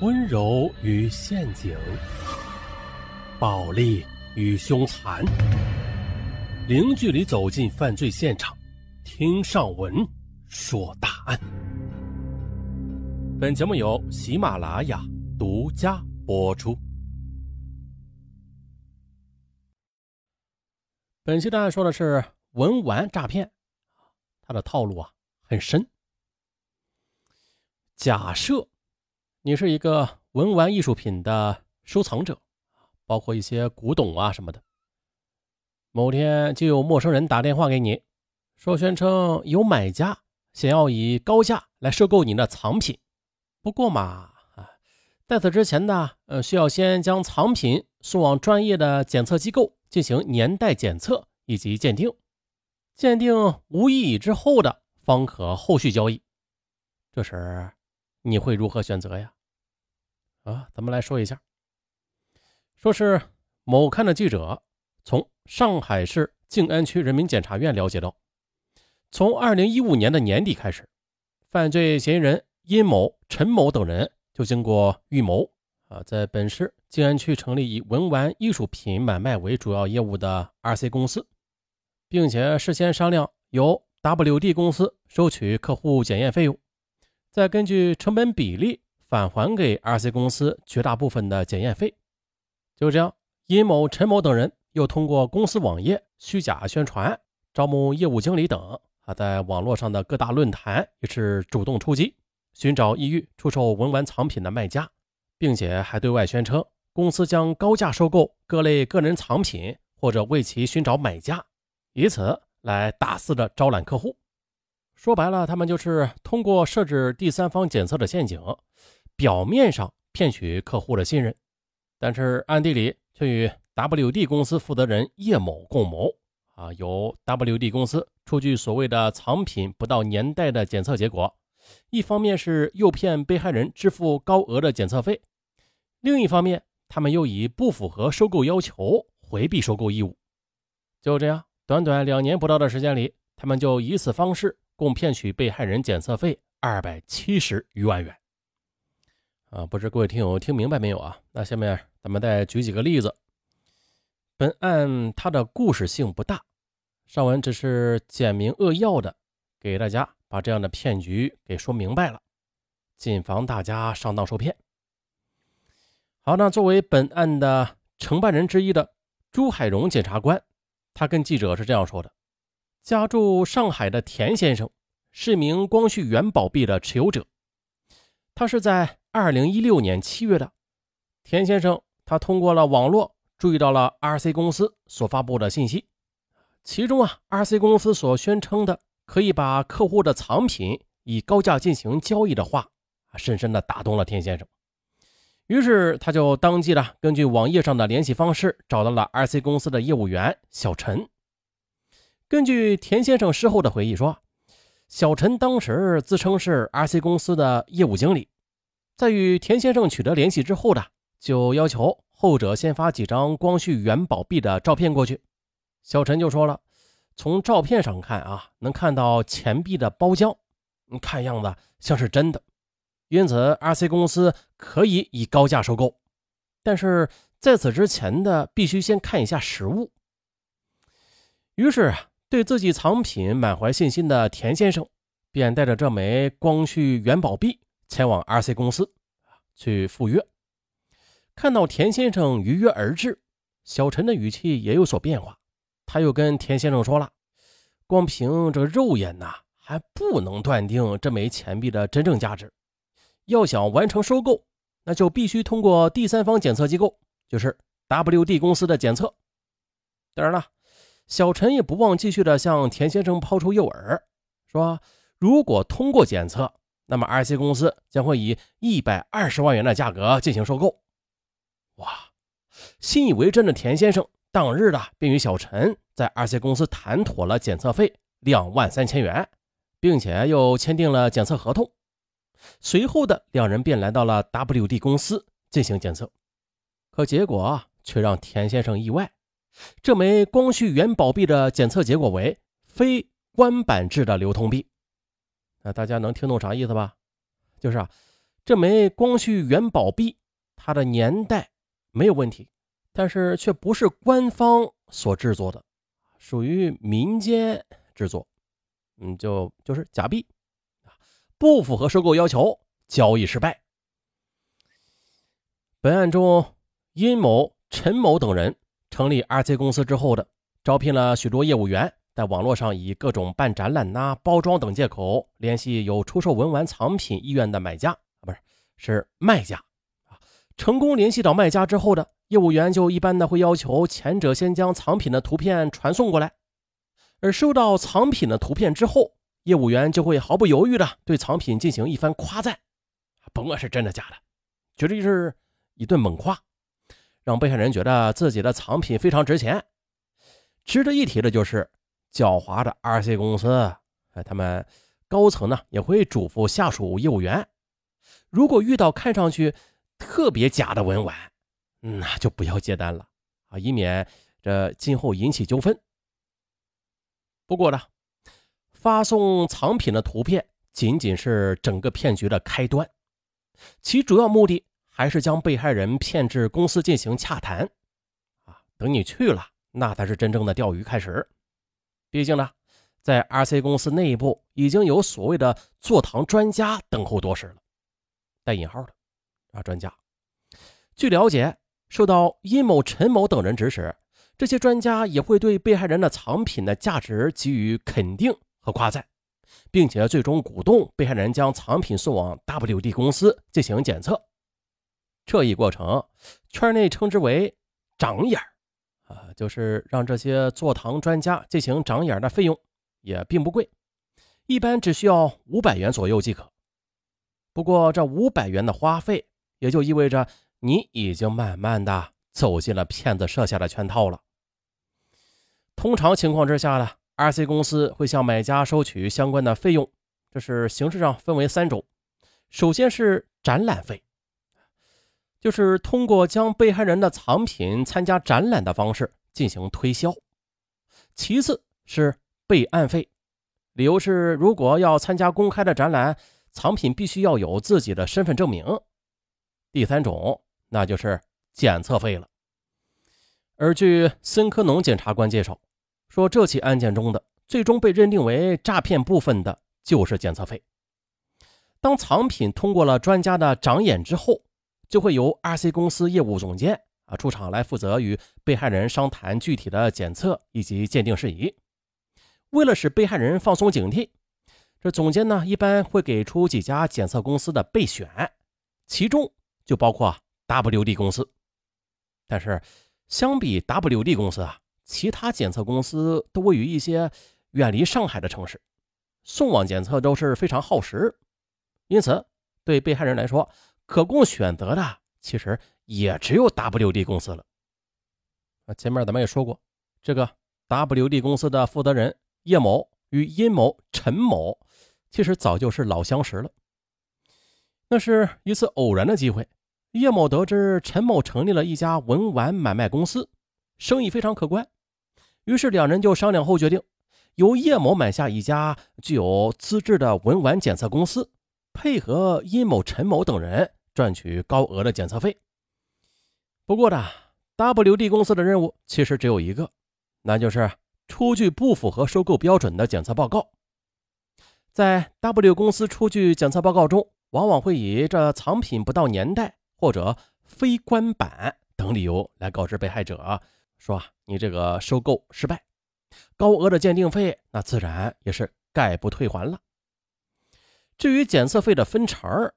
温柔与陷阱，暴力与凶残，零距离走进犯罪现场，听上文说大案。本节目由喜马拉雅独家播出。本期档案说的是文玩诈骗，它的套路啊很深。假设。你是一个文玩艺术品的收藏者，包括一些古董啊什么的。某天就有陌生人打电话给你，说宣称有买家想要以高价来收购你的藏品。不过嘛，啊，在此之前呢，呃，需要先将藏品送往专业的检测机构进行年代检测以及鉴定，鉴定无异议之后的，方可后续交易。这时你会如何选择呀？啊，咱们来说一下。说是某刊的记者从上海市静安区人民检察院了解到，从二零一五年的年底开始，犯罪嫌疑人殷某、陈某等人就经过预谋啊，在本市静安区成立以文玩艺术品买卖为主要业务的 RC 公司，并且事先商量由 WD 公司收取客户检验费用，再根据成本比例。返还给 RC 公司绝大部分的检验费。就这样，殷某、陈某等人又通过公司网页虚假宣传、招募业务经理等，啊，在网络上的各大论坛也是主动出击，寻找意欲出售文玩藏品的卖家，并且还对外宣称公司将高价收购各类个人藏品，或者为其寻找买家，以此来大肆的招揽客户。说白了，他们就是通过设置第三方检测的陷阱。表面上骗取客户的信任，但是暗地里却与 WD 公司负责人叶某共谋。啊，由 WD 公司出具所谓的藏品不到年代的检测结果，一方面是诱骗被害人支付高额的检测费，另一方面他们又以不符合收购要求回避收购义务。就这样，短短两年不到的时间里，他们就以此方式共骗取被害人检测费二百七十余万元。啊，不知各位听友听明白没有啊？那下面咱们再举几个例子。本案它的故事性不大，上文只是简明扼要的给大家把这样的骗局给说明白了，谨防大家上当受骗。好，那作为本案的承办人之一的朱海荣检察官，他跟记者是这样说的：家住上海的田先生是名光绪元宝币的持有者，他是在。二零一六年七月的田先生，他通过了网络注意到了 RC 公司所发布的信息，其中啊，RC 公司所宣称的可以把客户的藏品以高价进行交易的话，深深的打动了田先生。于是他就当即的根据网页上的联系方式找到了 RC 公司的业务员小陈。根据田先生事后的回忆说，小陈当时自称是 RC 公司的业务经理。在与田先生取得联系之后的，就要求后者先发几张光绪元宝币的照片过去。小陈就说了，从照片上看啊，能看到钱币的包浆，看样子像是真的，因此 RC 公司可以以高价收购。但是在此之前的，必须先看一下实物。于是啊，对自己藏品满怀信心的田先生，便带着这枚光绪元宝币。前往 RC 公司去赴约，看到田先生如约而至，小陈的语气也有所变化。他又跟田先生说了：“光凭这肉眼呐，还不能断定这枚钱币的真正价值。要想完成收购，那就必须通过第三方检测机构，就是 WD 公司的检测。当然了，小陈也不忘继续的向田先生抛出诱饵，说如果通过检测。”那么，RC 公司将会以一百二十万元的价格进行收购。哇！信以为真的田先生当日的便与小陈在 RC 公司谈妥了检测费两万三千元，并且又签订了检测合同。随后的两人便来到了 WD 公司进行检测，可结果却让田先生意外：这枚光绪元宝币的检测结果为非官版制的流通币。那大家能听懂啥意思吧？就是啊，这枚光绪元宝币，它的年代没有问题，但是却不是官方所制作的，属于民间制作，嗯，就就是假币啊，不符合收购要求，交易失败。本案中，殷某、陈某等人成立 RC 公司之后的，招聘了许多业务员。在网络上以各种办展览呐、包装等借口联系有出售文玩藏品意愿的买家啊，不是是卖家啊。成功联系到卖家之后的业务员就一般的会要求前者先将藏品的图片传送过来，而收到藏品的图片之后，业务员就会毫不犹豫的对藏品进行一番夸赞，甭管是真的假的，绝对是一顿猛夸，让被害人觉得自己的藏品非常值钱。值得一提的就是。狡猾的 RC 公司，哎，他们高层呢也会嘱咐下属业务员，如果遇到看上去特别假的文玩，那就不要接单了啊，以免这今后引起纠纷。不过呢，发送藏品的图片仅仅是整个骗局的开端，其主要目的还是将被害人骗至公司进行洽谈，啊，等你去了，那才是真正的钓鱼开始。毕竟呢，在 RC 公司内部已经有所谓的坐堂专家等候多时了，带引号的啊专家。据了解，受到殷某、陈某等人指使，这些专家也会对被害人的藏品的价值给予肯定和夸赞，并且最终鼓动被害人将藏品送往 WD 公司进行检测。这一过程，圈内称之为“长眼”。啊，就是让这些坐堂专家进行长眼的费用也并不贵，一般只需要五百元左右即可。不过这五百元的花费，也就意味着你已经慢慢的走进了骗子设下的圈套了。通常情况之下呢，RC 公司会向买家收取相关的费用，这是形式上分为三种，首先是展览费。就是通过将被害人的藏品参加展览的方式进行推销。其次是备案费，理由是如果要参加公开的展览，藏品必须要有自己的身份证明。第三种那就是检测费了。而据孙科农检察官介绍，说这起案件中的最终被认定为诈骗部分的就是检测费。当藏品通过了专家的长眼之后。就会由 RC 公司业务总监啊出场来负责与被害人商谈具体的检测以及鉴定事宜。为了使被害人放松警惕，这总监呢一般会给出几家检测公司的备选，其中就包括 WD 公司。但是相比 WD 公司啊，其他检测公司都位于一些远离上海的城市，送往检测都是非常耗时，因此对被害人来说。可供选择的其实也只有 WD 公司了。啊，前面咱们也说过，这个 WD 公司的负责人叶某与殷某、陈某其实早就是老相识了。那是一次偶然的机会，叶某得知陈某成立了一家文玩买卖公司，生意非常可观，于是两人就商量后决定，由叶某买下一家具有资质的文玩检测公司。配合殷某、陈某等人赚取高额的检测费。不过呢，WD 公司的任务其实只有一个，那就是出具不符合收购标准的检测报告。在 W 公司出具检测报告中，往往会以这藏品不到年代或者非官版等理由来告知被害者，说你这个收购失败，高额的鉴定费那自然也是概不退还了。至于检测费的分成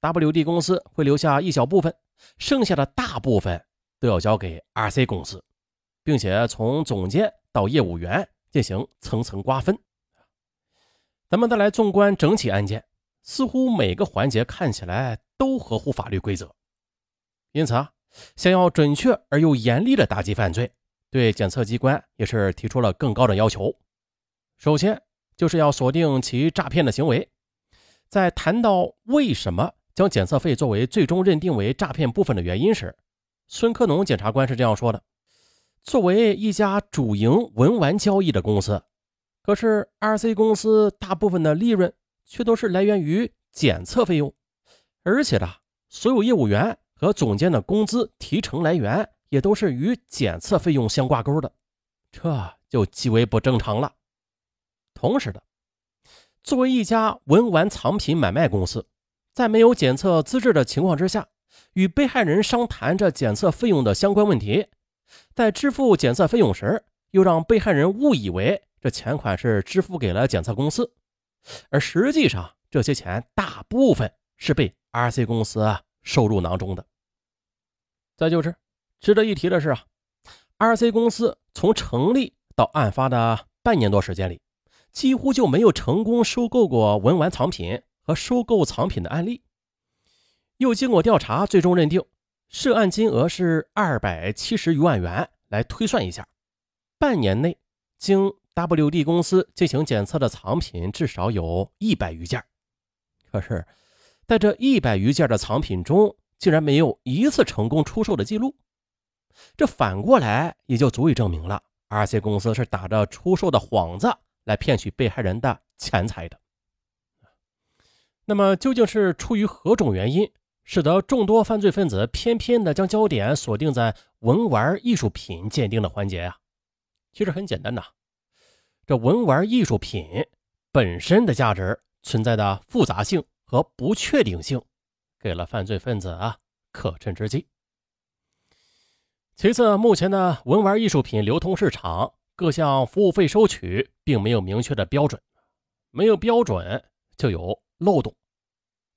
，WD 公司会留下一小部分，剩下的大部分都要交给 RC 公司，并且从总监到业务员进行层层瓜分。咱们再来纵观整起案件，似乎每个环节看起来都合乎法律规则。因此啊，想要准确而又严厉的打击犯罪，对检测机关也是提出了更高的要求。首先就是要锁定其诈骗的行为。在谈到为什么将检测费作为最终认定为诈骗部分的原因时，孙科农检察官是这样说的：“作为一家主营文玩交易的公司，可是 RC 公司大部分的利润却都是来源于检测费用，而且呢，所有业务员和总监的工资提成来源也都是与检测费用相挂钩的，这就极为不正常了。同时的，作为一家文玩藏品买卖公司，在没有检测资质的情况之下，与被害人商谈着检测费用的相关问题，在支付检测费用时，又让被害人误以为这钱款是支付给了检测公司，而实际上这些钱大部分是被 RC 公司收入囊中的。再就是值得一提的是啊，RC 公司从成立到案发的半年多时间里。几乎就没有成功收购过文玩藏品和收购藏品的案例。又经过调查，最终认定涉案金额是二百七十余万元。来推算一下，半年内经 WD 公司进行检测的藏品至少有一百余件。可是，在这一百余件的藏品中，竟然没有一次成功出售的记录。这反过来也就足以证明了，RC 公司是打着出售的幌子。来骗取被害人的钱财的。那么，究竟是出于何种原因，使得众多犯罪分子偏偏的将焦点锁定在文玩艺术品鉴定的环节呀？其实很简单呐，这文玩艺术品本身的价值存在的复杂性和不确定性，给了犯罪分子啊可乘之机。其次，目前的文玩艺术品流通市场。各项服务费收取并没有明确的标准，没有标准就有漏洞，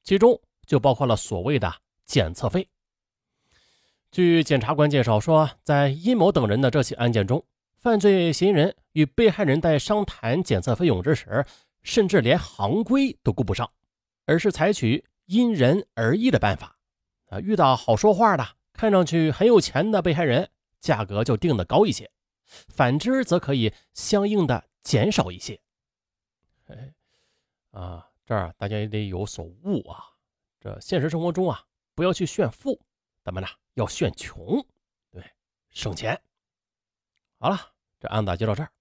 其中就包括了所谓的检测费。据检察官介绍说，在殷某等人的这起案件中，犯罪嫌疑人与被害人在商谈检测费用之时，甚至连行规都顾不上，而是采取因人而异的办法。啊，遇到好说话的、看上去很有钱的被害人，价格就定的高一些。反之，则可以相应的减少一些。哎，啊，这儿大家也得有所悟啊。这现实生活中啊，不要去炫富，咱们呢要炫穷，对，省钱。好了，这案子就到这儿。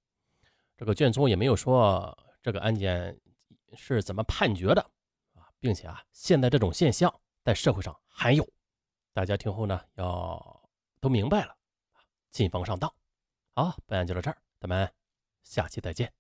这个卷宗也没有说这个案件是怎么判决的啊，并且啊，现在这种现象在社会上还有，大家听后呢要都明白了，谨防上当。好，本案就到这儿，咱们下期再见。